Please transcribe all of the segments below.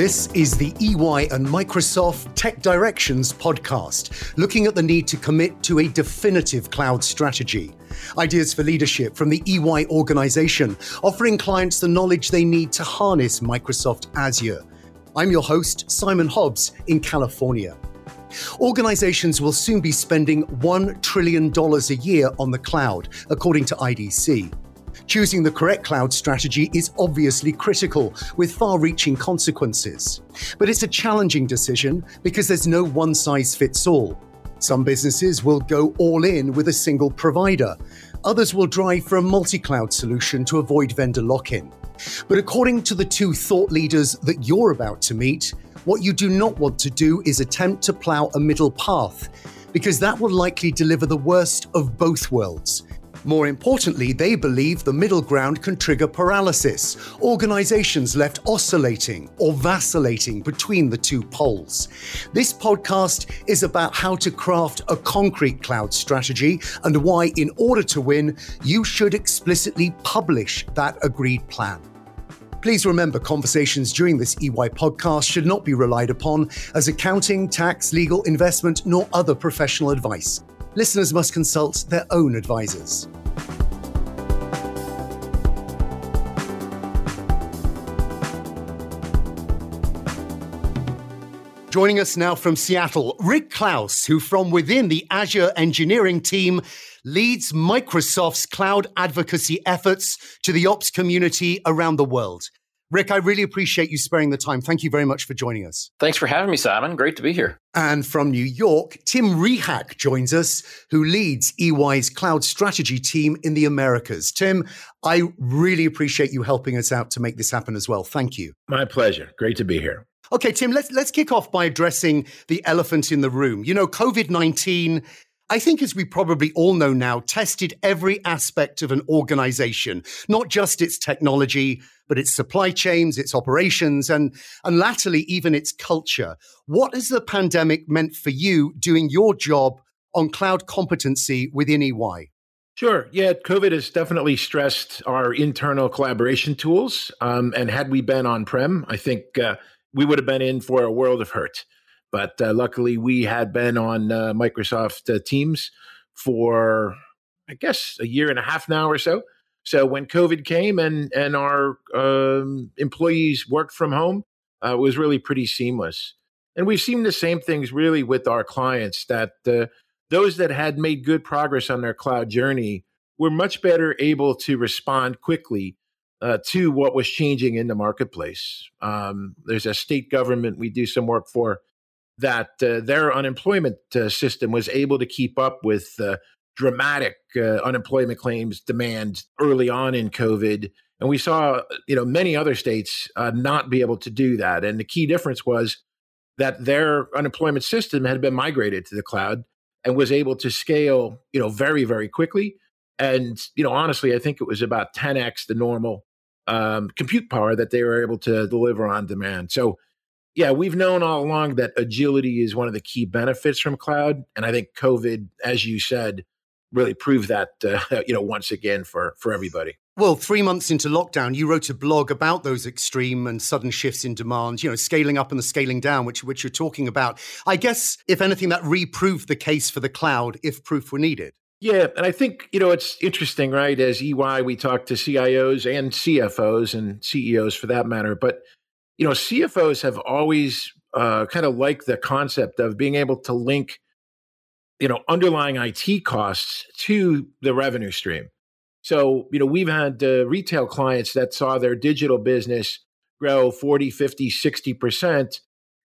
This is the EY and Microsoft Tech Directions podcast, looking at the need to commit to a definitive cloud strategy. Ideas for leadership from the EY organization, offering clients the knowledge they need to harness Microsoft Azure. I'm your host, Simon Hobbs, in California. Organizations will soon be spending $1 trillion a year on the cloud, according to IDC. Choosing the correct cloud strategy is obviously critical, with far reaching consequences. But it's a challenging decision because there's no one size fits all. Some businesses will go all in with a single provider, others will drive for a multi cloud solution to avoid vendor lock in. But according to the two thought leaders that you're about to meet, what you do not want to do is attempt to plough a middle path, because that will likely deliver the worst of both worlds more importantly, they believe the middle ground can trigger paralysis, organizations left oscillating or vacillating between the two poles. This podcast is about how to craft a concrete cloud strategy and why, in order to win, you should explicitly publish that agreed plan. Please remember conversations during this EY podcast should not be relied upon as accounting, tax, legal, investment, nor other professional advice listeners must consult their own advisors. Joining us now from Seattle, Rick Claus, who from within the Azure engineering team leads Microsoft's cloud advocacy efforts to the ops community around the world. Rick, I really appreciate you sparing the time. Thank you very much for joining us. Thanks for having me, Simon. Great to be here. And from New York, Tim Rehak joins us, who leads EY's cloud strategy team in the Americas. Tim, I really appreciate you helping us out to make this happen as well. Thank you. My pleasure. Great to be here. Okay, Tim, let's let's kick off by addressing the elephant in the room. You know, COVID-19 I think, as we probably all know now, tested every aspect of an organization, not just its technology, but its supply chains, its operations, and, and latterly, even its culture. What has the pandemic meant for you doing your job on cloud competency within EY? Sure. Yeah, COVID has definitely stressed our internal collaboration tools. Um, and had we been on prem, I think uh, we would have been in for a world of hurt. But uh, luckily, we had been on uh, Microsoft uh, Teams for, I guess, a year and a half now or so. So when COVID came and and our um, employees worked from home, uh, it was really pretty seamless. And we've seen the same things really with our clients that uh, those that had made good progress on their cloud journey were much better able to respond quickly uh, to what was changing in the marketplace. Um, there's a state government we do some work for that uh, their unemployment uh, system was able to keep up with uh, dramatic unemployment claims demand early on in COVID. And we saw, you know, many other states uh, not be able to do that. And the key difference was that their unemployment system had been migrated to the cloud and was able to scale, you know, very, very quickly. And, you know, honestly, I think it was about 10x the normal um, compute power that they were able to deliver on demand. So, yeah, we've known all along that agility is one of the key benefits from cloud, and I think COVID, as you said, really proved that uh, you know once again for for everybody. Well, three months into lockdown, you wrote a blog about those extreme and sudden shifts in demand, you know, scaling up and the scaling down, which, which you're talking about. I guess, if anything, that reproved the case for the cloud if proof were needed. Yeah, and I think, you know, it's interesting, right? As EY, we talk to CIOs and CFOs and CEOs for that matter. But you know, CFOs have always uh, kind of liked the concept of being able to link, you know, underlying IT costs to the revenue stream. So, you know, we've had uh, retail clients that saw their digital business grow 40, 50, 60%.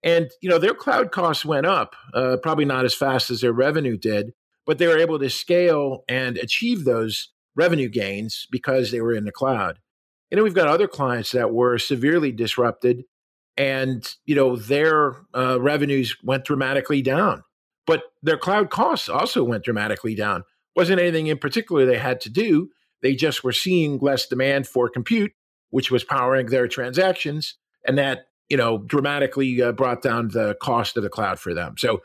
And, you know, their cloud costs went up, uh, probably not as fast as their revenue did, but they were able to scale and achieve those revenue gains because they were in the cloud. And then we've got other clients that were severely disrupted and you know their uh, revenues went dramatically down but their cloud costs also went dramatically down. Wasn't anything in particular they had to do. They just were seeing less demand for compute which was powering their transactions and that you know dramatically uh, brought down the cost of the cloud for them. So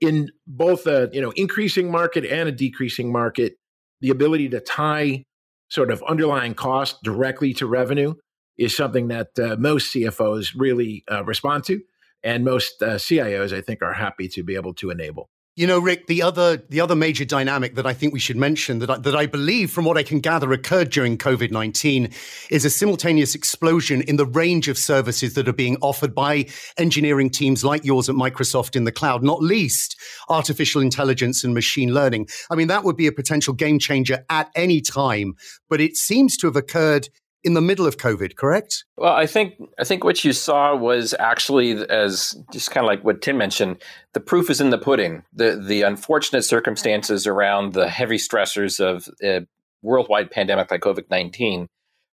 in both a you know increasing market and a decreasing market the ability to tie sort of underlying cost directly to revenue is something that uh, most CFOs really uh, respond to, and most uh, CIOs, I think, are happy to be able to enable. You know, Rick, the other the other major dynamic that I think we should mention that I, that I believe, from what I can gather, occurred during COVID nineteen, is a simultaneous explosion in the range of services that are being offered by engineering teams like yours at Microsoft in the cloud. Not least artificial intelligence and machine learning. I mean, that would be a potential game changer at any time, but it seems to have occurred in the middle of COVID, correct? Well, I think I think what you saw was actually as just kind of like what Tim mentioned. The proof is in the pudding. The the unfortunate circumstances around the heavy stressors of a worldwide pandemic like COVID nineteen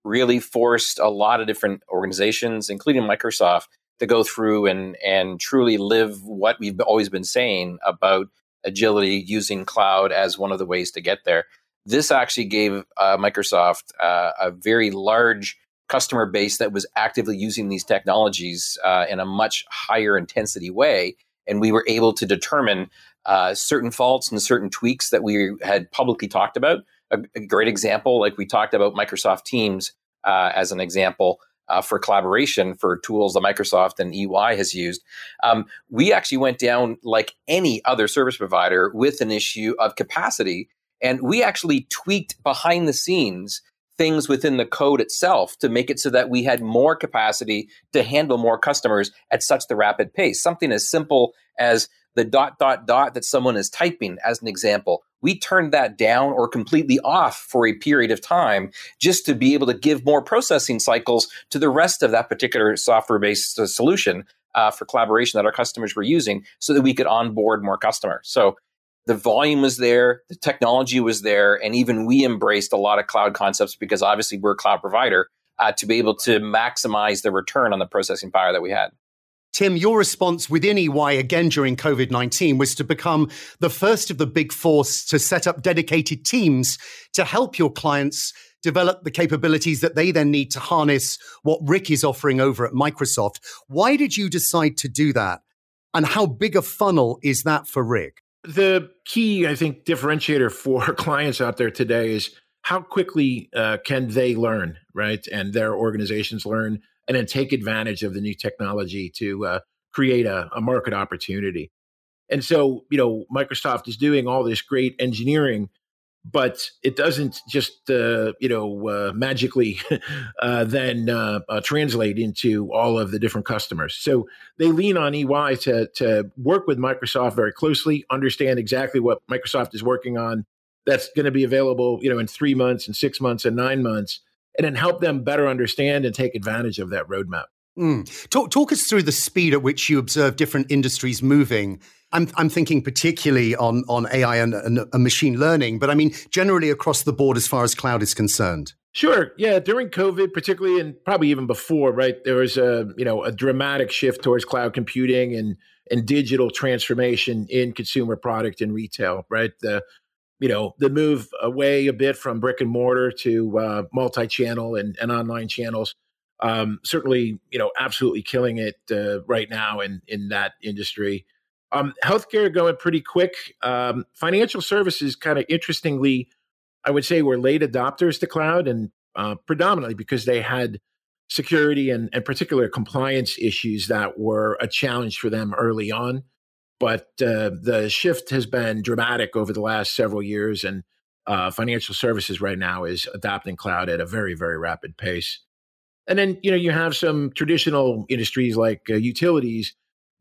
really forced a lot of different organizations, including Microsoft, to go through and and truly live what we've always been saying about agility using cloud as one of the ways to get there this actually gave uh, Microsoft uh, a very large customer base that was actively using these technologies uh, in a much higher intensity way. And we were able to determine uh, certain faults and certain tweaks that we had publicly talked about. A, a great example, like we talked about Microsoft Teams uh, as an example. Uh, for collaboration for tools that Microsoft and EY has used. Um, we actually went down like any other service provider with an issue of capacity and we actually tweaked behind the scenes things within the code itself to make it so that we had more capacity to handle more customers at such the rapid pace. Something as simple as the dot dot dot that someone is typing as an example. We turned that down or completely off for a period of time just to be able to give more processing cycles to the rest of that particular software based uh, solution uh, for collaboration that our customers were using so that we could onboard more customers. So the volume was there, the technology was there, and even we embraced a lot of cloud concepts because obviously we're a cloud provider uh, to be able to maximize the return on the processing power that we had. Tim, your response within EY again during COVID 19 was to become the first of the big four to set up dedicated teams to help your clients develop the capabilities that they then need to harness what Rick is offering over at Microsoft. Why did you decide to do that? And how big a funnel is that for Rick? The key, I think, differentiator for clients out there today is how quickly uh, can they learn, right? And their organizations learn and then take advantage of the new technology to uh, create a, a market opportunity. And so, you know, Microsoft is doing all this great engineering but it doesn't just uh, you know uh, magically uh, then uh, uh, translate into all of the different customers. So they lean on EY to to work with Microsoft very closely, understand exactly what Microsoft is working on. That's going to be available, you know, in three months, and six months, and nine months, and then help them better understand and take advantage of that roadmap. Mm. Talk, talk us through the speed at which you observe different industries moving. I'm, I'm thinking particularly on, on AI and, and, and machine learning, but I mean, generally across the board as far as cloud is concerned. Sure. Yeah. During COVID, particularly, and probably even before, right? There was a you know a dramatic shift towards cloud computing and and digital transformation in consumer product and retail. Right. The you know the move away a bit from brick and mortar to uh, multi-channel and, and online channels um, certainly, you know, absolutely killing it uh, right now in in that industry. Um, healthcare going pretty quick. Um, financial services, kind of interestingly, I would say were late adopters to cloud, and uh, predominantly because they had security and, and particular compliance issues that were a challenge for them early on. But uh, the shift has been dramatic over the last several years, and uh, financial services right now is adopting cloud at a very, very rapid pace. And then, you know, you have some traditional industries like uh, utilities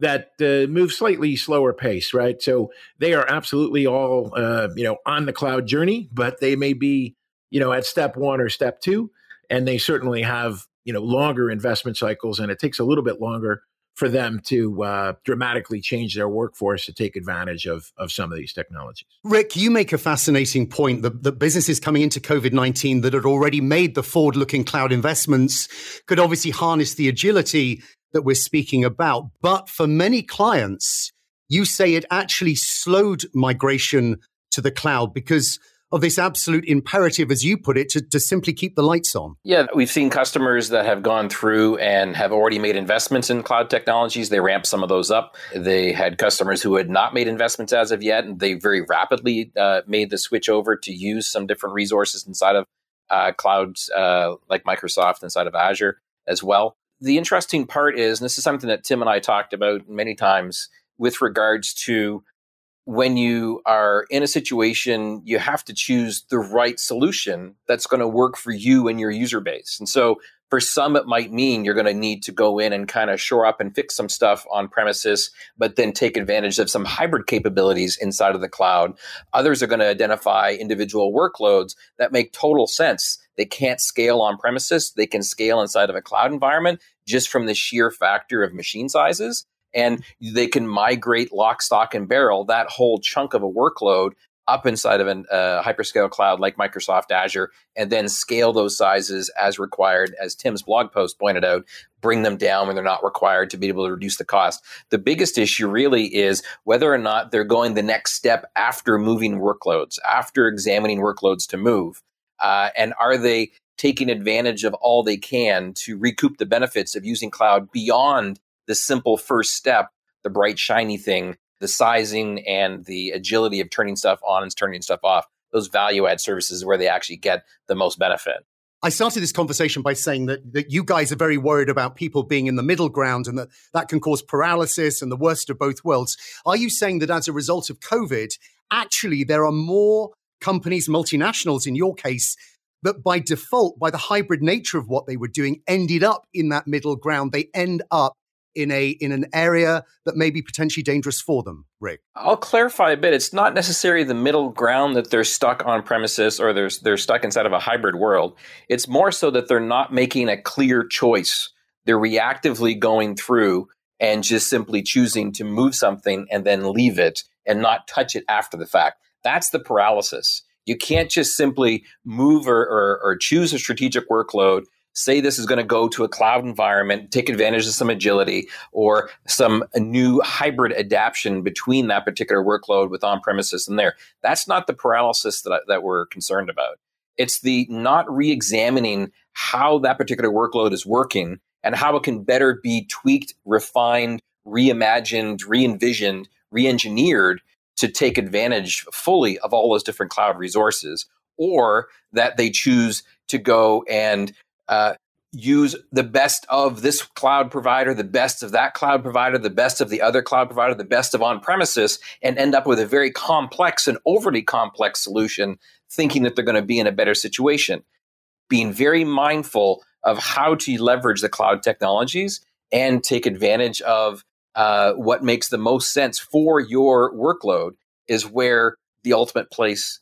that uh, move slightly slower pace, right? So they are absolutely all, uh, you know, on the cloud journey, but they may be, you know, at step one or step two. And they certainly have, you know, longer investment cycles and it takes a little bit longer for them to uh, dramatically change their workforce to take advantage of, of some of these technologies. Rick, you make a fascinating point that, that businesses coming into COVID 19 that had already made the forward looking cloud investments could obviously harness the agility that we're speaking about. But for many clients, you say it actually slowed migration to the cloud because of this absolute imperative, as you put it, to, to simply keep the lights on? Yeah, we've seen customers that have gone through and have already made investments in cloud technologies. They ramped some of those up. They had customers who had not made investments as of yet, and they very rapidly uh, made the switch over to use some different resources inside of uh, clouds uh, like Microsoft inside of Azure. as well. The interesting part is, and this is something that Tim and I talked about many times with regards to when you are in a situation, you have to choose the right solution that's going to work for you and your user base. And so for some, it might mean you're going to need to go in and kind of shore up and fix some stuff on premises, but then take advantage of some hybrid capabilities inside of the cloud. Others are going to identify individual workloads that make total sense. They can't scale on premises, they can scale inside of a cloud environment just from the sheer factor of machine sizes and they can migrate lock, stock, and barrel that whole chunk of a workload up inside of a uh, hyperscale cloud like Microsoft Azure, and then scale those sizes as required, as Tim's blog post pointed out, bring them down when they're not required to be able to reduce the cost. The biggest issue really is whether or not they're going the next step after moving workloads, after examining workloads to move. Uh, and are they taking advantage of all they can to recoup the benefits of using cloud beyond the simple first step, the bright, shiny thing, the sizing and the agility of turning stuff on and turning stuff off, those value add services where they actually get the most benefit. I started this conversation by saying that, that you guys are very worried about people being in the middle ground and that that can cause paralysis and the worst of both worlds. Are you saying that as a result of COVID, actually there are more companies, multinationals in your case, that by default, by the hybrid nature of what they were doing, ended up in that middle ground? They end up in a in an area that may be potentially dangerous for them rick. I'll clarify a bit. It's not necessarily the middle ground that they're stuck on premises or they're, they're stuck inside of a hybrid world. It's more so that they're not making a clear choice. They're reactively going through and just simply choosing to move something and then leave it and not touch it after the fact. That's the paralysis you can't just simply move or, or, or choose a strategic workload say this is going to go to a cloud environment, take advantage of some agility or some new hybrid adaptation between that particular workload with on premises and there. That's not the paralysis that, that we're concerned about. It's the not re examining how that particular workload is working and how it can better be tweaked, refined, reimagined, re envisioned, re engineered to take advantage fully of all those different cloud resources, or that they choose to go and uh, use the best of this cloud provider, the best of that cloud provider, the best of the other cloud provider, the best of on premises, and end up with a very complex and overly complex solution, thinking that they're going to be in a better situation. Being very mindful of how to leverage the cloud technologies and take advantage of uh, what makes the most sense for your workload is where the ultimate place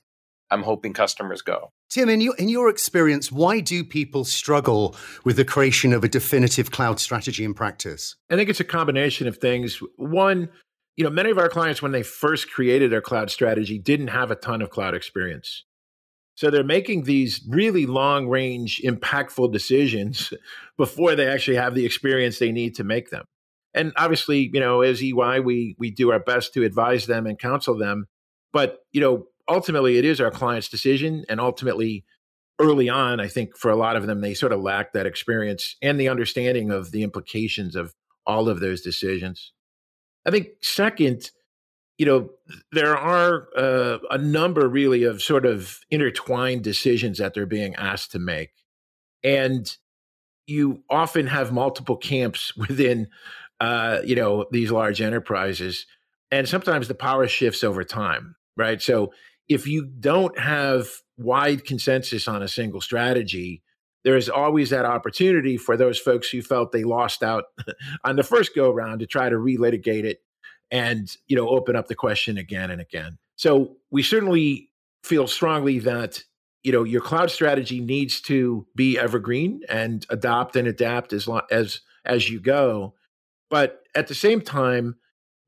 I'm hoping customers go. Tim, in your, in your experience, why do people struggle with the creation of a definitive cloud strategy in practice? I think it's a combination of things. One, you know, many of our clients, when they first created their cloud strategy, didn't have a ton of cloud experience. So they're making these really long range, impactful decisions before they actually have the experience they need to make them. And obviously, you know, as EY, we we do our best to advise them and counsel them. But you know, ultimately it is our client's decision. And ultimately early on i think for a lot of them they sort of lack that experience and the understanding of the implications of all of those decisions. I think second you know there are uh, a number really of sort of intertwined decisions that they're being asked to make. And you often have multiple camps within uh, you know these large enterprises and sometimes the power shifts over time right so if you don't have wide consensus on a single strategy, there is always that opportunity for those folks who felt they lost out on the first go round to try to relitigate it and you know open up the question again and again. So we certainly feel strongly that you know your cloud strategy needs to be evergreen and adopt and adapt as long as as you go. But at the same time,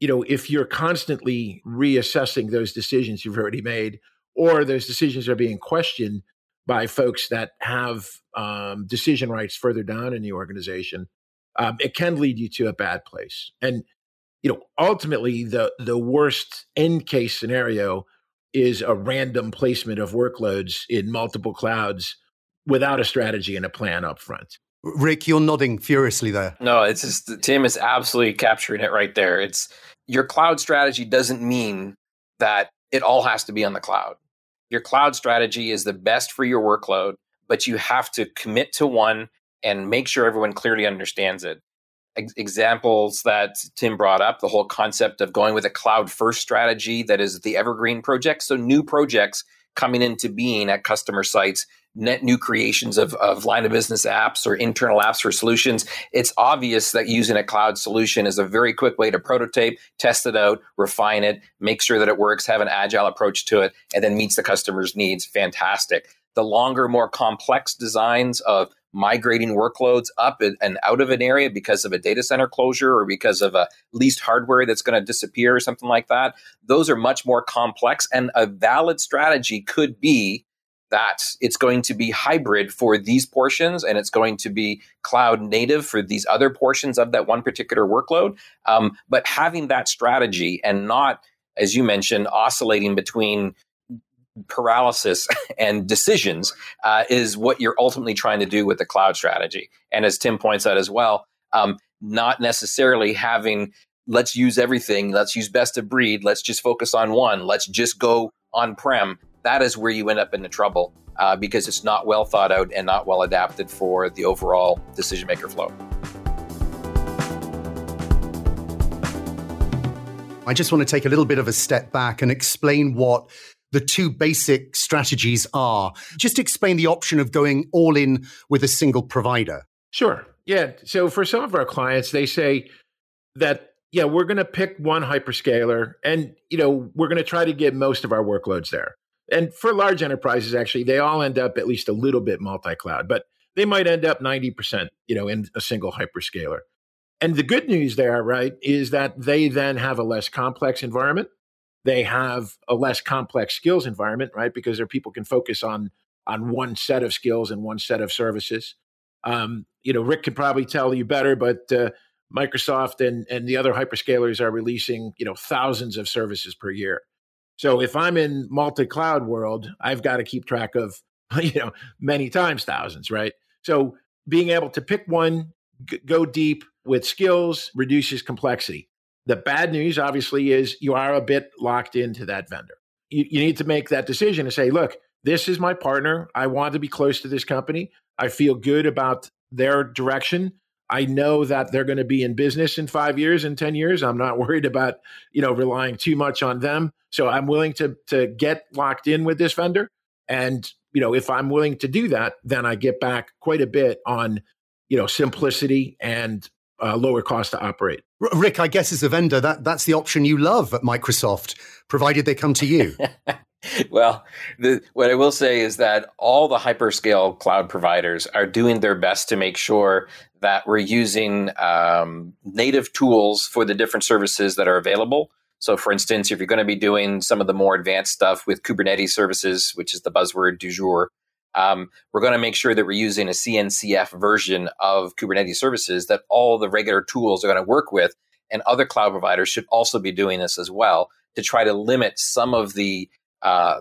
you know, if you're constantly reassessing those decisions you've already made, or those decisions are being questioned by folks that have um, decision rights further down in the organization, um, it can lead you to a bad place. And you know, ultimately, the the worst end case scenario is a random placement of workloads in multiple clouds without a strategy and a plan up front. Rick, you're nodding furiously there. No, it's just Tim is absolutely capturing it right there. It's your cloud strategy doesn't mean that it all has to be on the cloud. Your cloud strategy is the best for your workload, but you have to commit to one and make sure everyone clearly understands it. Ex- examples that Tim brought up the whole concept of going with a cloud first strategy that is the evergreen project. So, new projects coming into being at customer sites, net new creations of, of line of business apps or internal apps for solutions. It's obvious that using a cloud solution is a very quick way to prototype, test it out, refine it, make sure that it works, have an agile approach to it, and then meets the customer's needs. Fantastic. The longer, more complex designs of migrating workloads up and out of an area because of a data center closure or because of a leased hardware that's going to disappear or something like that. Those are much more complex. And a valid strategy could be that it's going to be hybrid for these portions and it's going to be cloud native for these other portions of that one particular workload. Um, but having that strategy and not, as you mentioned, oscillating between paralysis and decisions uh, is what you're ultimately trying to do with the cloud strategy. And as Tim points out as well, um, not necessarily having let's use everything, let's use best of breed, let's just focus on one, let's just go on prem. That is where you end up in the trouble uh, because it's not well thought out and not well adapted for the overall decision maker flow. I just want to take a little bit of a step back and explain what the two basic strategies are. Just explain the option of going all in with a single provider. Sure. Yeah. So for some of our clients, they say that, yeah, we're going to pick one hyperscaler and, you know, we're going to try to get most of our workloads there. And for large enterprises, actually, they all end up at least a little bit multi cloud, but they might end up 90%, you know, in a single hyperscaler. And the good news there, right, is that they then have a less complex environment they have a less complex skills environment, right? Because their people can focus on on one set of skills and one set of services. Um, you know, Rick could probably tell you better, but uh, Microsoft and and the other hyperscalers are releasing you know thousands of services per year. So if I'm in multi-cloud world, I've got to keep track of you know many times thousands, right? So being able to pick one, g- go deep with skills reduces complexity. The bad news, obviously, is you are a bit locked into that vendor. You, you need to make that decision and say, look, this is my partner. I want to be close to this company. I feel good about their direction. I know that they're going to be in business in five years and 10 years. I'm not worried about, you know, relying too much on them. So I'm willing to, to get locked in with this vendor. And, you know, if I'm willing to do that, then I get back quite a bit on, you know, simplicity and uh, lower cost to operate. Rick, I guess as a vendor, that, that's the option you love at Microsoft, provided they come to you. well, the, what I will say is that all the hyperscale cloud providers are doing their best to make sure that we're using um, native tools for the different services that are available. So, for instance, if you're going to be doing some of the more advanced stuff with Kubernetes services, which is the buzzword du jour, um, we're going to make sure that we're using a CNCF version of Kubernetes services that all the regular tools are going to work with. And other cloud providers should also be doing this as well to try to limit some of the, uh,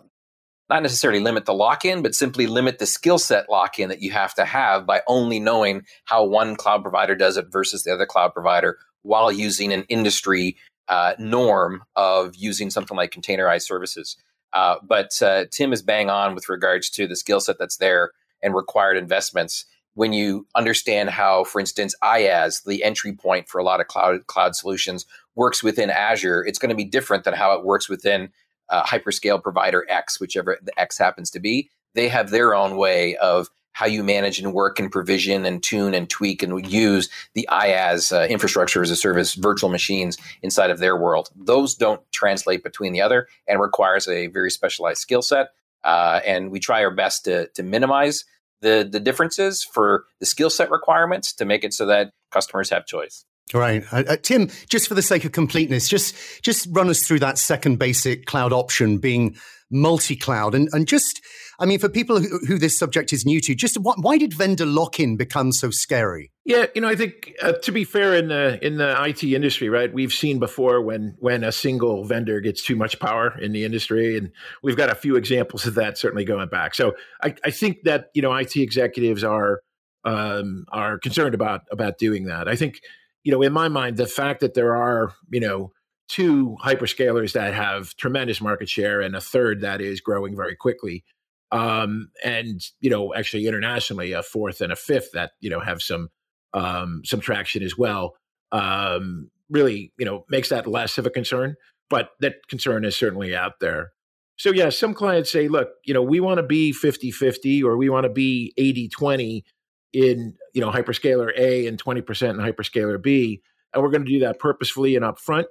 not necessarily limit the lock in, but simply limit the skill set lock in that you have to have by only knowing how one cloud provider does it versus the other cloud provider while using an industry uh, norm of using something like containerized services. Uh, but uh, Tim is bang on with regards to the skill set that's there and required investments. When you understand how, for instance, IaaS, the entry point for a lot of cloud cloud solutions, works within Azure, it's going to be different than how it works within uh, hyperscale provider X, whichever the X happens to be. They have their own way of how you manage and work and provision and tune and tweak and use the IaaS uh, infrastructure as a service virtual machines inside of their world. Those don't translate between the other and requires a very specialized skill set. Uh, and we try our best to, to minimize the, the differences for the skill set requirements to make it so that customers have choice. Right, uh, uh, Tim. Just for the sake of completeness, just just run us through that second basic cloud option, being multi-cloud, and and just I mean, for people who, who this subject is new to, just why, why did vendor lock-in become so scary? Yeah, you know, I think uh, to be fair in the in the IT industry, right? We've seen before when when a single vendor gets too much power in the industry, and we've got a few examples of that certainly going back. So I, I think that you know IT executives are um, are concerned about about doing that. I think you know in my mind the fact that there are you know two hyperscalers that have tremendous market share and a third that is growing very quickly um, and you know actually internationally a fourth and a fifth that you know have some um, some traction as well. Um, really, you know, makes that less of a concern, but that concern is certainly out there. So yeah, some clients say, look, you know, we want to be 50-50 or we want to be 80-20 in, you know, hyperscaler A and 20% in hyperscaler B, and we're going to do that purposefully and upfront.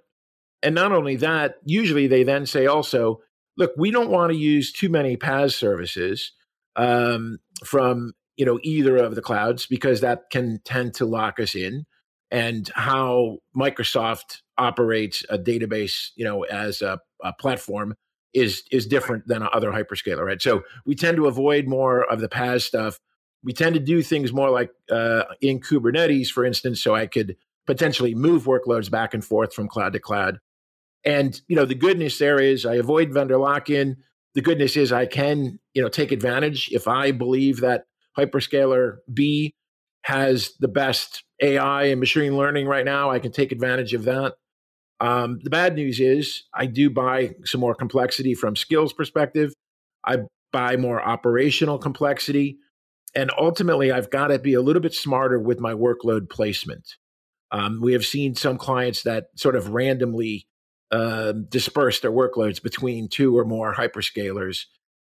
And not only that, usually they then say also, look, we don't want to use too many PaaS services um, from you know either of the clouds because that can tend to lock us in. And how Microsoft operates a database, you know, as a, a platform is is different than other hyperscaler, right? So we tend to avoid more of the PaaS stuff. We tend to do things more like uh, in Kubernetes, for instance, so I could potentially move workloads back and forth from cloud to cloud. And you know, the goodness there is I avoid vendor lock-in. The goodness is I can, you know, take advantage if I believe that hyperscaler B has the best AI and machine learning right now. I can take advantage of that. Um, the bad news is I do buy some more complexity from skills perspective. I buy more operational complexity. And ultimately, I've got to be a little bit smarter with my workload placement. Um, we have seen some clients that sort of randomly uh, disperse their workloads between two or more hyperscalers.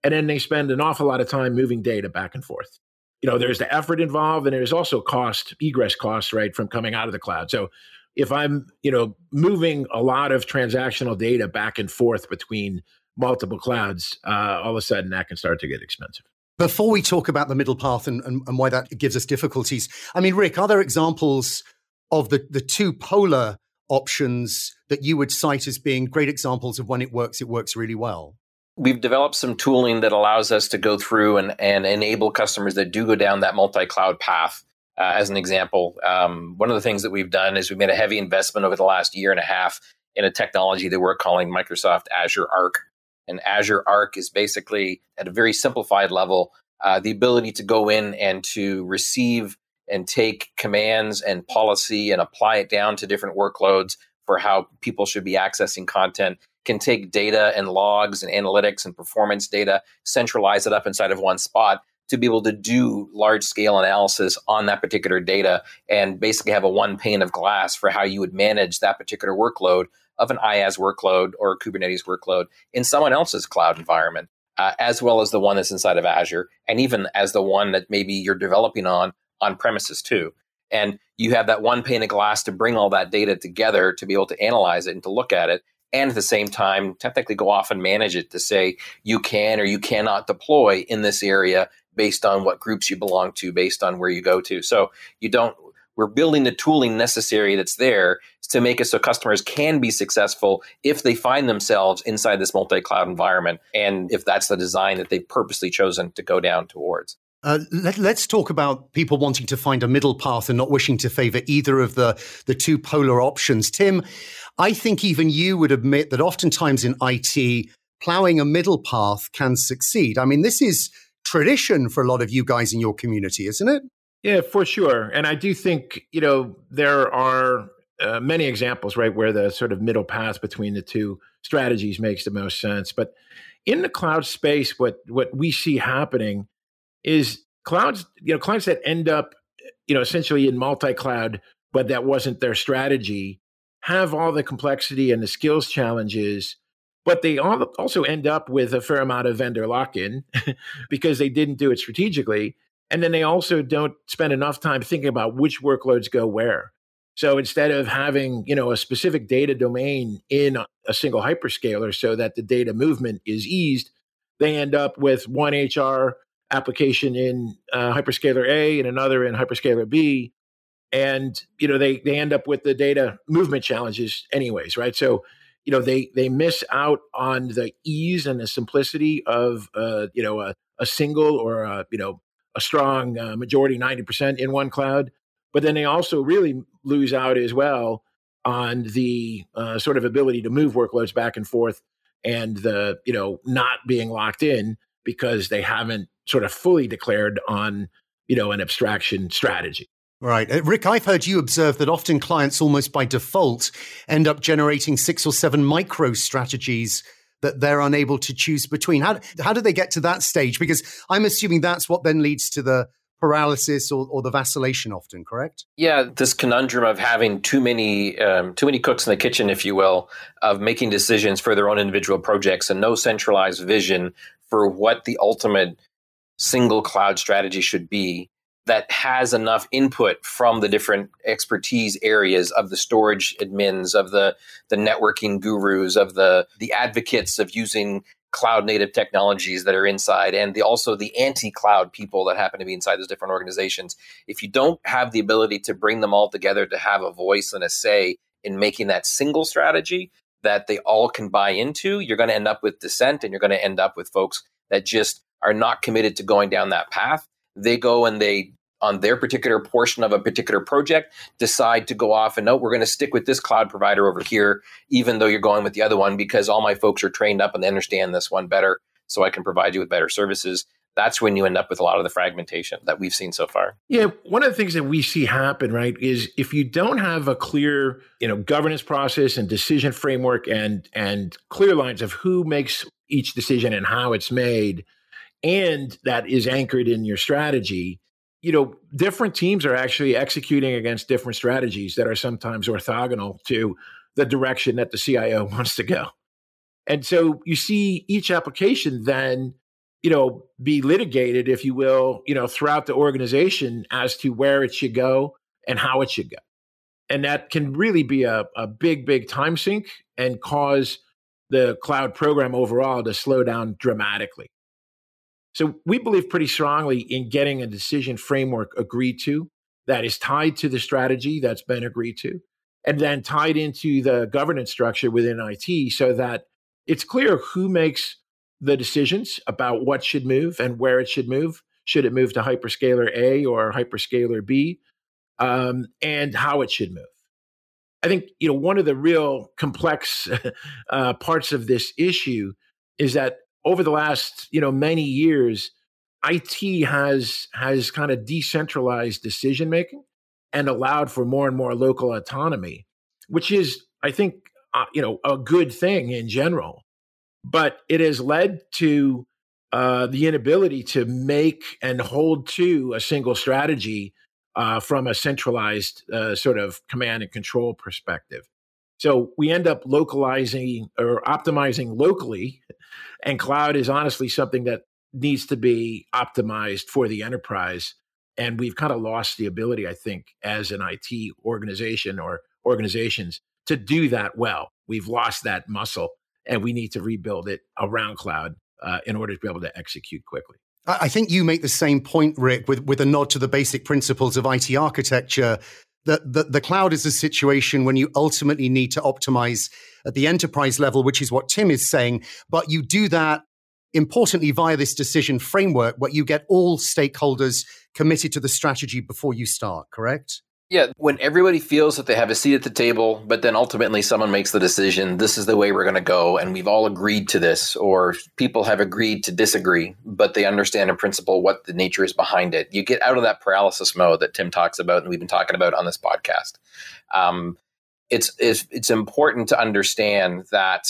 And then they spend an awful lot of time moving data back and forth. You know, there's the effort involved and there's also cost, egress costs, right, from coming out of the cloud. So if I'm, you know, moving a lot of transactional data back and forth between multiple clouds, uh, all of a sudden that can start to get expensive. Before we talk about the middle path and, and, and why that gives us difficulties, I mean, Rick, are there examples of the, the two polar options that you would cite as being great examples of when it works, it works really well? We've developed some tooling that allows us to go through and, and enable customers that do go down that multi cloud path. Uh, as an example, um, one of the things that we've done is we've made a heavy investment over the last year and a half in a technology that we're calling Microsoft Azure Arc. And Azure Arc is basically, at a very simplified level, uh, the ability to go in and to receive and take commands and policy and apply it down to different workloads for how people should be accessing content can take data and logs and analytics and performance data centralize it up inside of one spot to be able to do large scale analysis on that particular data and basically have a one pane of glass for how you would manage that particular workload of an IaaS workload or Kubernetes workload in someone else's cloud environment, uh, as well as the one that's inside of Azure, and even as the one that maybe you're developing on on premises too. And you have that one pane of glass to bring all that data together to be able to analyze it and to look at it. And at the same time, technically go off and manage it to say you can or you cannot deploy in this area based on what groups you belong to, based on where you go to. So you don't, we're building the tooling necessary that's there to make it so customers can be successful if they find themselves inside this multi cloud environment. And if that's the design that they've purposely chosen to go down towards. Uh, let, us talk about people wanting to find a middle path and not wishing to favor either of the, the two polar options. Tim, I think even you would admit that oftentimes in IT, plowing a middle path can succeed. I mean, this is tradition for a lot of you guys in your community, isn't it? Yeah, for sure. And I do think, you know, there are uh, many examples, right, where the sort of middle path between the two strategies makes the most sense. But in the cloud space, what what we see happening is clouds, you know, clients that end up, you know, essentially in multi-cloud, but that wasn't their strategy, have all the complexity and the skills challenges, but they all also end up with a fair amount of vendor lock-in because they didn't do it strategically. And then they also don't spend enough time thinking about which workloads go where. So instead of having, you know, a specific data domain in a single hyperscaler so that the data movement is eased, they end up with one HR application in uh, hyperscaler A and another in hyperscaler B, and you know they they end up with the data movement challenges anyways, right? So you know they they miss out on the ease and the simplicity of uh, you know a, a single or a, you know a strong uh, majority 90% in one cloud but then they also really lose out as well on the uh, sort of ability to move workloads back and forth and the you know not being locked in because they haven't sort of fully declared on you know an abstraction strategy Right. Uh, Rick, I've heard you observe that often clients almost by default end up generating six or seven micro strategies that they're unable to choose between? How, how do they get to that stage? Because I'm assuming that's what then leads to the paralysis or, or the vacillation often correct yeah this conundrum of having too many um, too many cooks in the kitchen if you will of making decisions for their own individual projects and no centralized vision for what the ultimate single cloud strategy should be that has enough input from the different expertise areas of the storage admins of the the networking gurus of the the advocates of using cloud native technologies that are inside and the also the anti-cloud people that happen to be inside those different organizations. If you don't have the ability to bring them all together to have a voice and a say in making that single strategy that they all can buy into you're going to end up with dissent and you're going to end up with folks that just are not committed to going down that path they go and they on their particular portion of a particular project decide to go off and no we're going to stick with this cloud provider over here even though you're going with the other one because all my folks are trained up and they understand this one better so i can provide you with better services that's when you end up with a lot of the fragmentation that we've seen so far. Yeah, one of the things that we see happen, right, is if you don't have a clear, you know, governance process and decision framework and and clear lines of who makes each decision and how it's made, and that is anchored in your strategy, you know, different teams are actually executing against different strategies that are sometimes orthogonal to the direction that the CIO wants to go. And so you see each application then, you know, be litigated, if you will, you know, throughout the organization as to where it should go and how it should go. And that can really be a, a big, big time sink and cause the cloud program overall to slow down dramatically. So we believe pretty strongly in getting a decision framework agreed to that is tied to the strategy that's been agreed to, and then tied into the governance structure within IT so that it's clear who makes the decisions about what should move and where it should move. Should it move to hyperscaler A or hyperscaler B? Um, and how it should move. I think you know one of the real complex uh, parts of this issue is that over the last you know many years, IT has has kind of decentralized decision making and allowed for more and more local autonomy, which is, I think, uh, you know, a good thing in general. But it has led to uh, the inability to make and hold to a single strategy uh, from a centralized uh, sort of command and control perspective. So we end up localizing or optimizing locally and cloud is honestly something that needs to be optimized for the enterprise. And we've kind of lost the ability, I think, as an IT organization or organizations to do that well. We've lost that muscle and we need to rebuild it around cloud uh, in order to be able to execute quickly. I think you make the same point, Rick, with, with a nod to the basic principles of IT architecture. That the, the cloud is a situation when you ultimately need to optimize at the enterprise level, which is what Tim is saying. But you do that importantly via this decision framework where you get all stakeholders committed to the strategy before you start, correct? Yeah, when everybody feels that they have a seat at the table, but then ultimately someone makes the decision, this is the way we're going to go, and we've all agreed to this, or people have agreed to disagree, but they understand in principle what the nature is behind it. You get out of that paralysis mode that Tim talks about and we've been talking about on this podcast. Um, it's, it's it's important to understand that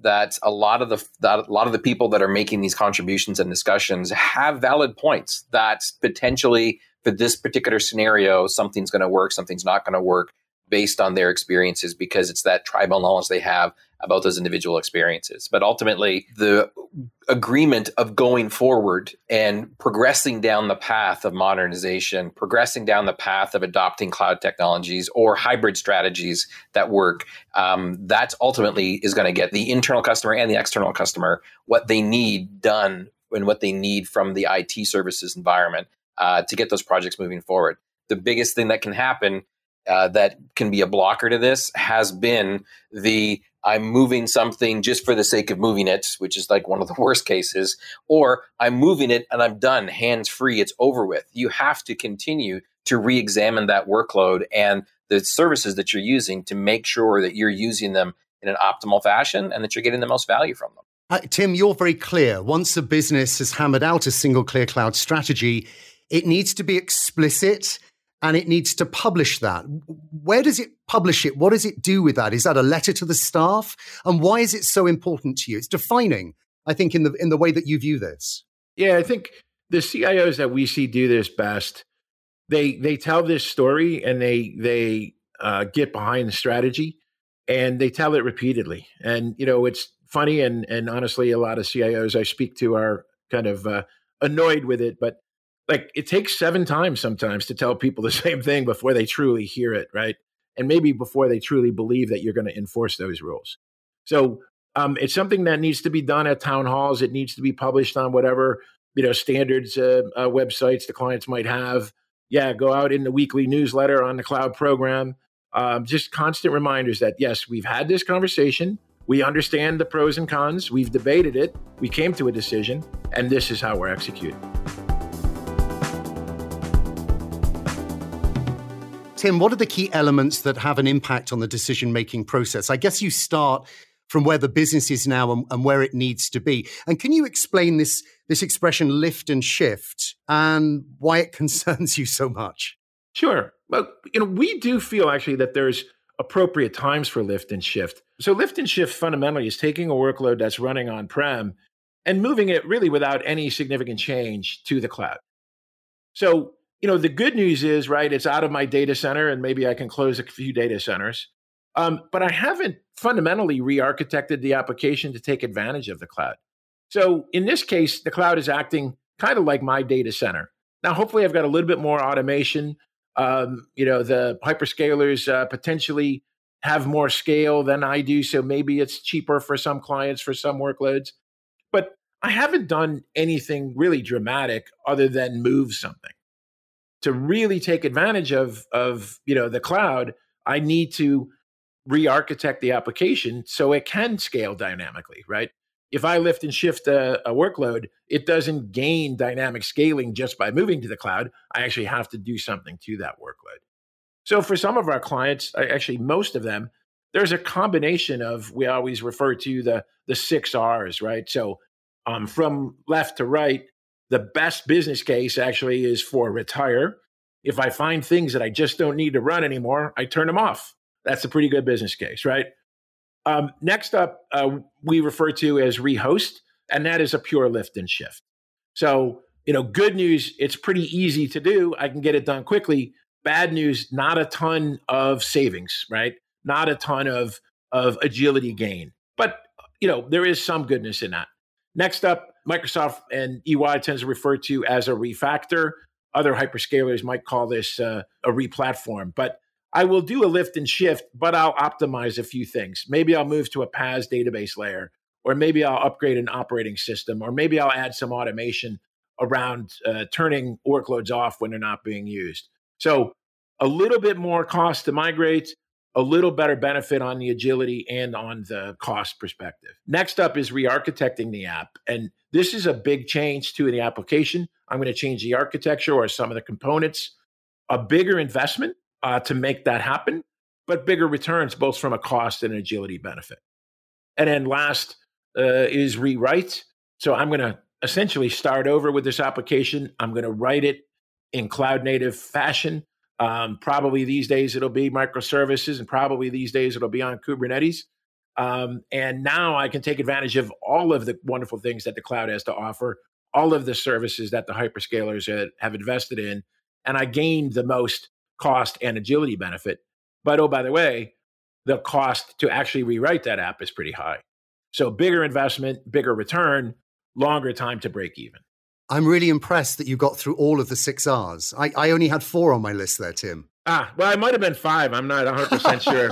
that a lot of the that a lot of the people that are making these contributions and discussions have valid points that potentially for this particular scenario something's going to work something's not going to work based on their experiences because it's that tribal knowledge they have about those individual experiences. But ultimately, the agreement of going forward and progressing down the path of modernization, progressing down the path of adopting cloud technologies or hybrid strategies that work, um, that ultimately is going to get the internal customer and the external customer what they need done and what they need from the IT services environment uh, to get those projects moving forward. The biggest thing that can happen uh, that can be a blocker to this has been the I'm moving something just for the sake of moving it, which is like one of the worst cases, or I'm moving it and I'm done, hands free, it's over with. You have to continue to re examine that workload and the services that you're using to make sure that you're using them in an optimal fashion and that you're getting the most value from them. Uh, Tim, you're very clear. Once a business has hammered out a single clear cloud strategy, it needs to be explicit and it needs to publish that. Where does it publish it? What does it do with that? Is that a letter to the staff? And why is it so important to you? It's defining, I think, in the in the way that you view this. Yeah, I think the CIOs that we see do this best. They they tell this story and they they uh, get behind the strategy and they tell it repeatedly. And you know, it's funny and and honestly, a lot of CIOs I speak to are kind of uh, annoyed with it, but like it takes seven times sometimes to tell people the same thing before they truly hear it, right? And maybe before they truly believe that you're going to enforce those rules. So um, it's something that needs to be done at town halls. It needs to be published on whatever you know standards uh, uh, websites the clients might have. Yeah, go out in the weekly newsletter on the cloud program. Um, just constant reminders that yes, we've had this conversation. We understand the pros and cons. We've debated it. We came to a decision, and this is how we're executing. Tim, what are the key elements that have an impact on the decision making process? I guess you start from where the business is now and, and, where it needs to be. And can you explain this this expression lift and shift and why it concerns you so much? Sure. Well, you know, we do feel actually that there's appropriate times for lift and shift. So lift and shift fundamentally is taking a workload that's running on prem and moving it really without any significant change to the cloud. So you know, the good news is, right, it's out of my data center and maybe I can close a few data centers. Um, but I haven't fundamentally re architected the application to take advantage of the cloud. So in this case, the cloud is acting kind of like my data center. Now, hopefully, I've got a little bit more automation. Um, you know, the hyperscalers uh, potentially have more scale than I do. So maybe it's cheaper for some clients for some workloads. But I haven't done anything really dramatic other than move something to really take advantage of of you know the cloud i need to re-architect the application so it can scale dynamically right? If i lift and shift a, a, workload it doesn't gain dynamic scaling just by moving to the cloud. I actually have to do something to that workload. So for some of our clients actually most of them there's a combination of we always refer to the the six r's right? So um, from left to right the best business case actually is for retire. If I find things that I just don't need to run anymore, I turn them off. That's a pretty good business case, right? Um, next up, uh, we refer to as rehost, and that is a pure lift and shift. So, you know, good news, it's pretty easy to do. I can get it done quickly. Bad news, not a ton of savings, right? Not a ton of of agility gain. But, you know, there is some goodness in that. Next up, Microsoft and EY tends to refer to as a refactor. Other hyperscalers might call this uh, a replatform. But I will do a lift and shift, but I'll optimize a few things. Maybe I'll move to a PaaS database layer, or maybe I'll upgrade an operating system, or maybe I'll add some automation around uh, turning workloads off when they're not being used. So a little bit more cost to migrate, a little better benefit on the agility and on the cost perspective. Next up is re-architecting the app. And this is a big change to the application. I'm going to change the architecture or some of the components. A bigger investment uh, to make that happen, but bigger returns both from a cost and an agility benefit. And then last uh, is rewrite. So I'm going to essentially start over with this application. I'm going to write it in cloud native fashion. Um, probably these days it'll be microservices, and probably these days it'll be on Kubernetes. Um, and now I can take advantage of all of the wonderful things that the cloud has to offer, all of the services that the hyperscalers have invested in, and I gain the most cost and agility benefit. But oh, by the way, the cost to actually rewrite that app is pretty high. So bigger investment, bigger return, longer time to break even. I'm really impressed that you got through all of the six R's. I, I only had four on my list there, Tim. Ah, well, it might have been five. I'm not 100% sure.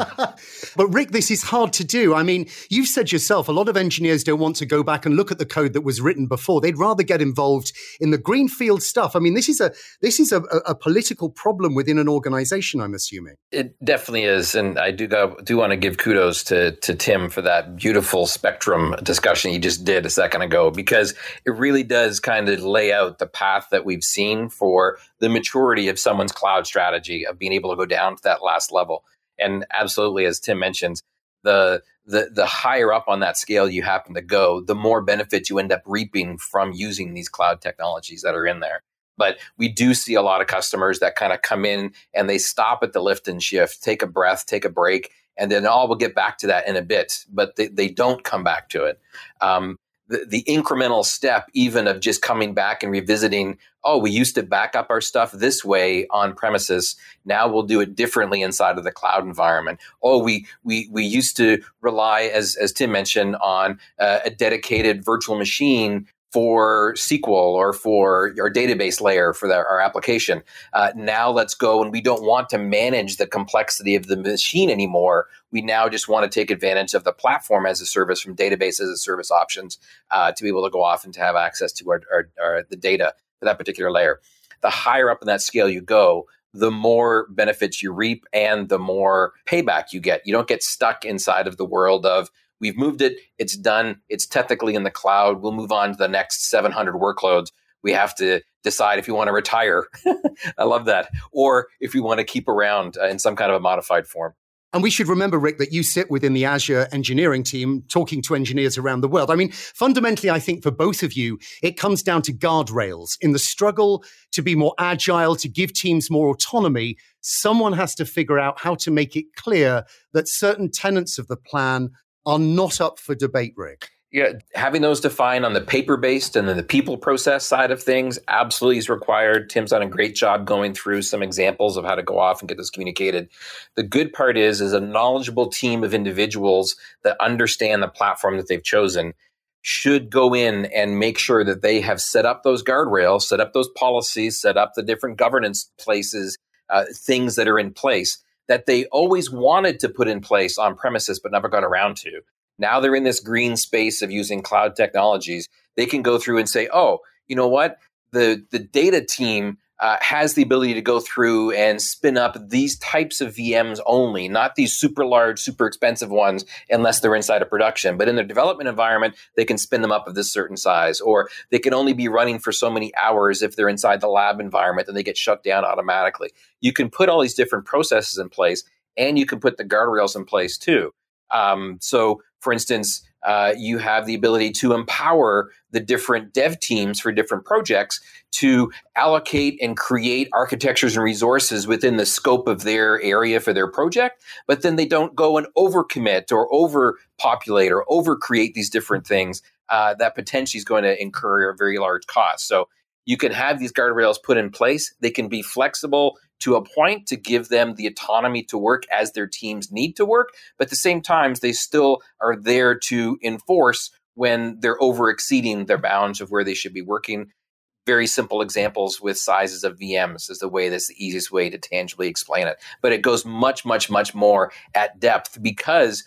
but Rick, this is hard to do. I mean, you've said yourself, a lot of engineers don't want to go back and look at the code that was written before. They'd rather get involved in the greenfield stuff. I mean, this is a this is a, a political problem within an organization, I'm assuming. It definitely is. And I do go, do want to give kudos to, to Tim for that beautiful spectrum discussion he just did a second ago, because it really does kind of lay out the path that we've seen for the maturity of someone's cloud strategy of being able to go down to that last level. And absolutely, as Tim mentions, the the the higher up on that scale you happen to go, the more benefits you end up reaping from using these cloud technologies that are in there. But we do see a lot of customers that kind of come in and they stop at the lift and shift, take a breath, take a break, and then all oh, we'll get back to that in a bit. But they, they don't come back to it. Um, the, the incremental step, even of just coming back and revisiting, oh, we used to back up our stuff this way on premises. Now we'll do it differently inside of the cloud environment. Oh, we we we used to rely, as as Tim mentioned, on uh, a dedicated virtual machine for SQL or for our database layer for the, our application. Uh, now let's go and we don't want to manage the complexity of the machine anymore. We now just want to take advantage of the platform as a service from database as a service options uh, to be able to go off and to have access to our, our, our, the data for that particular layer. The higher up in that scale you go, the more benefits you reap and the more payback you get. You don't get stuck inside of the world of We've moved it. It's done. It's technically in the cloud. We'll move on to the next 700 workloads. We have to decide if you want to retire. I love that. Or if you want to keep around uh, in some kind of a modified form. And we should remember, Rick, that you sit within the Azure engineering team talking to engineers around the world. I mean, fundamentally, I think for both of you, it comes down to guardrails. In the struggle to be more agile, to give teams more autonomy, someone has to figure out how to make it clear that certain tenets of the plan are not up for debate, Rick. Yeah, having those defined on the paper based and then the people process side of things absolutely is required. Tim's done a great job going through some examples of how to go off and get this communicated. The good part is, is a knowledgeable team of individuals that understand the platform that they've chosen should go in and make sure that they have set up those guardrails, set up those policies, set up the different governance places, uh, things that are in place that they always wanted to put in place on premises but never got around to. Now they're in this green space of using cloud technologies. They can go through and say, "Oh, you know what? The the data team uh, has the ability to go through and spin up these types of VMs only, not these super large, super expensive ones, unless they're inside of production. But in their development environment, they can spin them up of this certain size, or they can only be running for so many hours if they're inside the lab environment, then they get shut down automatically. You can put all these different processes in place, and you can put the guardrails in place too. Um, so, for instance, uh, you have the ability to empower the different dev teams for different projects to allocate and create architectures and resources within the scope of their area for their project, but then they don't go and overcommit or overpopulate or overcreate these different things uh, that potentially is going to incur a very large cost. So you can have these guardrails put in place. They can be flexible to a point to give them the autonomy to work as their teams need to work. But at the same time, they still are there to enforce when they're over exceeding their bounds of where they should be working. Very simple examples with sizes of VMs is the way that's the easiest way to tangibly explain it. But it goes much, much, much more at depth because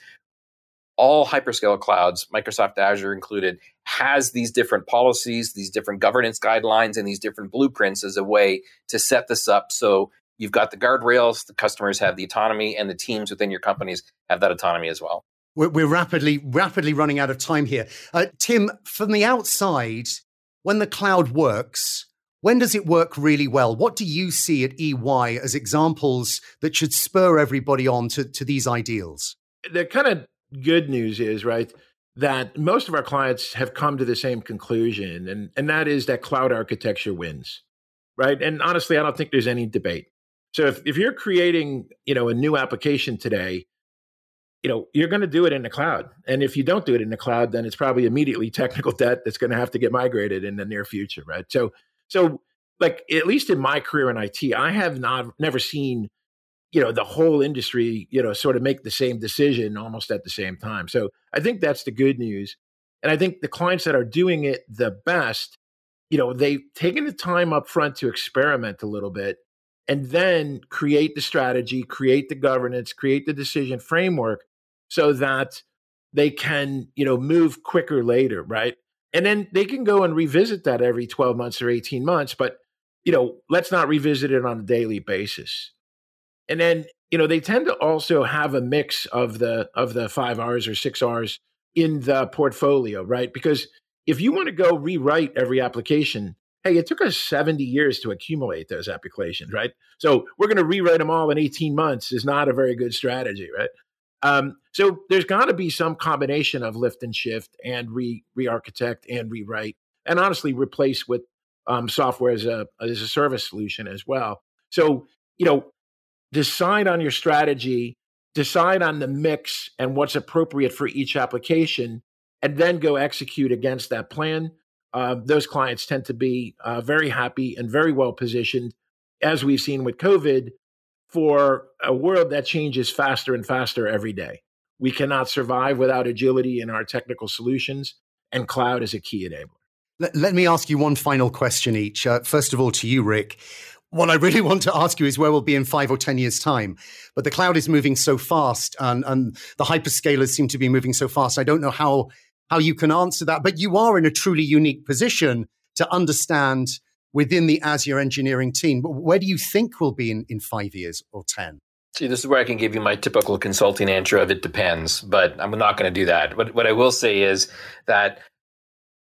all hyperscale clouds, Microsoft Azure included, has these different policies, these different governance guidelines, and these different blueprints as a way to set this up so you've got the guardrails, the customers have the autonomy, and the teams within your companies have that autonomy as well. We're, we're rapidly, rapidly running out of time here. Uh, Tim, from the outside, when the cloud works, when does it work really well? What do you see at EY as examples that should spur everybody on to, to these ideals? The kind of good news is, right, that most of our clients have come to the same conclusion, and, and that is that cloud architecture wins, right? And honestly, I don't think there's any debate. So if, if you're creating, you know, a new application today, you know, you're going to do it in the cloud. And if you don't do it in the cloud, then it's probably immediately technical debt that's going to have to get migrated in the near future, right? So, so like at least in my career in IT, I have not never seen you know the whole industry you know sort of make the same decision almost at the same time so i think that's the good news and i think the clients that are doing it the best you know they've taken the time up front to experiment a little bit and then create the strategy create the governance create the decision framework so that they can you know move quicker later right and then they can go and revisit that every 12 months or 18 months but you know let's not revisit it on a daily basis and then, you know, they tend to also have a mix of the of the five R's or six R's in the portfolio, right? Because if you want to go rewrite every application, hey, it took us 70 years to accumulate those applications, right? So we're going to rewrite them all in 18 months is not a very good strategy, right? Um, so there's got to be some combination of lift and shift and re re-architect and rewrite and honestly replace with um, software as a as a service solution as well. So you know, decide on your strategy, decide on the mix and what's appropriate for each application, and then go execute against that plan. Uh, those clients tend to be uh, very happy and very well positioned, as we've seen with COVID, for a world that changes faster and faster every day. We cannot survive without agility in our technical solutions, and cloud is a key enabler. Let, let me ask you one final question each. Uh, first of all, to you, Rick. What I really want to ask you is where we'll be in five or 10 years' time. But the cloud is moving so fast, and, and the hyperscalers seem to be moving so fast. I don't know how, how you can answer that, but you are in a truly unique position to understand within the Azure engineering team. Where do you think we'll be in, in five years or 10? See, this is where I can give you my typical consulting answer of it depends, but I'm not going to do that. What, what I will say is that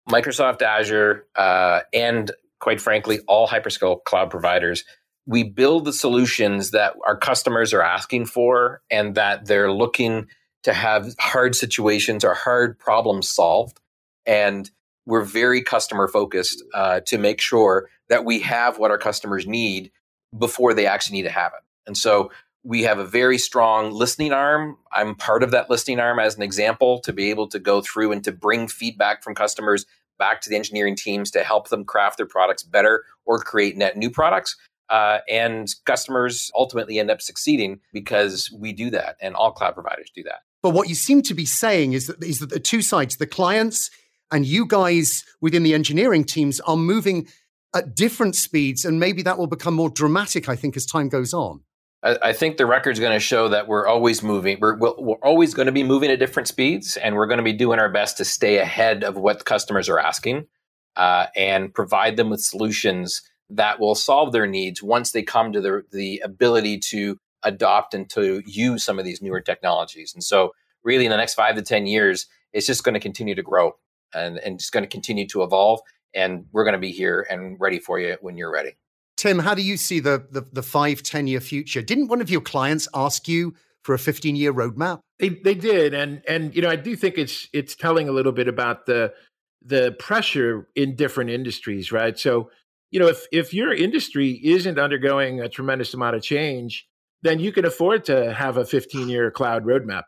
Microsoft Azure uh, and quite frankly, all hyperscale cloud providers, we build the solutions that our customers are asking for and that they're looking to have hard situations or hard problems solved. And we're very customer focused uh, to make sure that we have what our customers need before they actually need to have it. And so we have a very strong listening arm. I'm part of that listening arm as an example to be able to go through and to bring feedback from customers back to the engineering teams to help them craft their products better or create net new products. Uh, and customers ultimately end up succeeding because we do that, and all cloud providers do that. But what you seem to be saying is that, is that the two sides, the clients and you guys within the engineering teams, are moving at different speeds, and maybe that will become more dramatic, I think, as time goes on. I, think the record's going to show that we're always moving. We're, we're always going to be moving at different speeds, and we're going to be doing our best to stay ahead of what customers are asking uh, and provide them with solutions that will solve their needs once they come to the, the ability to adopt and to use some of these newer technologies. And so, really, in the next five to 10 years, it's just going to continue to grow and, and it's going to continue to evolve. And we're going to be here and ready for you when you're ready. Tim, how do you see the, the, the five, 10 year future? Didn't one of your clients ask you for a 15 year roadmap? They, they did. And, and, you know, I do think it's, it's telling a little bit about the, the pressure in different industries, right? So, you know, if, if your industry isn't undergoing a tremendous amount of change, then you can afford to have a 15 year cloud roadmap.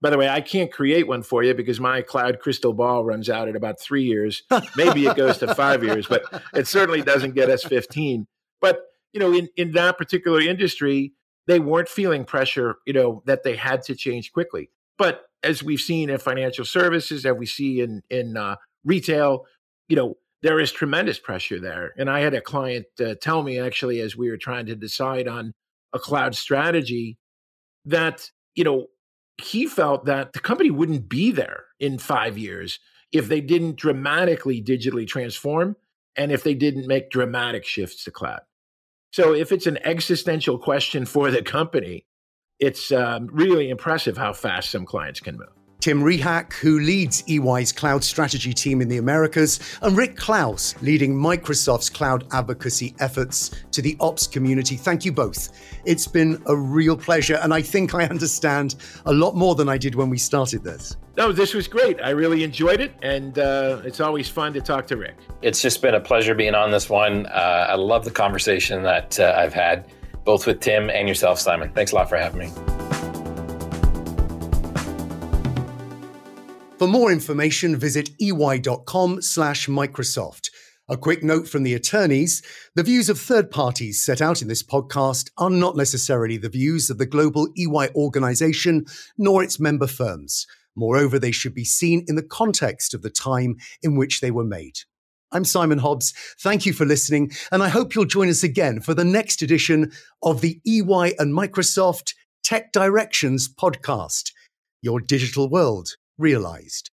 By the way, I can't create one for you because my cloud crystal ball runs out at about three years. Maybe it goes to five years, but it certainly doesn't get us 15. But you know, in in that particular industry, they weren't feeling pressure, you know, that they had to change quickly. But as we've seen in financial services, as we see in in uh, retail, you know, there is tremendous pressure there. And I had a client uh, tell me actually, as we were trying to decide on a cloud strategy, that you know he felt that the company wouldn't be there in five years if they didn't dramatically digitally transform and if they didn't make dramatic shifts to cloud. So if it's an existential question for the company, it's um, really impressive how fast some clients can move. Tim Rehak, who leads EY's cloud strategy team in the Americas, and Rick Claus, leading Microsoft's cloud advocacy efforts to the ops community. Thank you both. It's been a real pleasure, and I think I understand a lot more than I did when we started this. No, this was great. I really enjoyed it, and uh, it's always fun to talk to Rick. It's just been a pleasure being on this one. Uh, I love the conversation that uh, I've had, both with Tim and yourself, Simon. Thanks a lot for having me. For more information, visit ey.com slash Microsoft. A quick note from the attorneys the views of third parties set out in this podcast are not necessarily the views of the global EY organization nor its member firms. Moreover, they should be seen in the context of the time in which they were made. I'm Simon Hobbs. Thank you for listening, and I hope you'll join us again for the next edition of the EY and Microsoft Tech Directions podcast. Your digital world realized.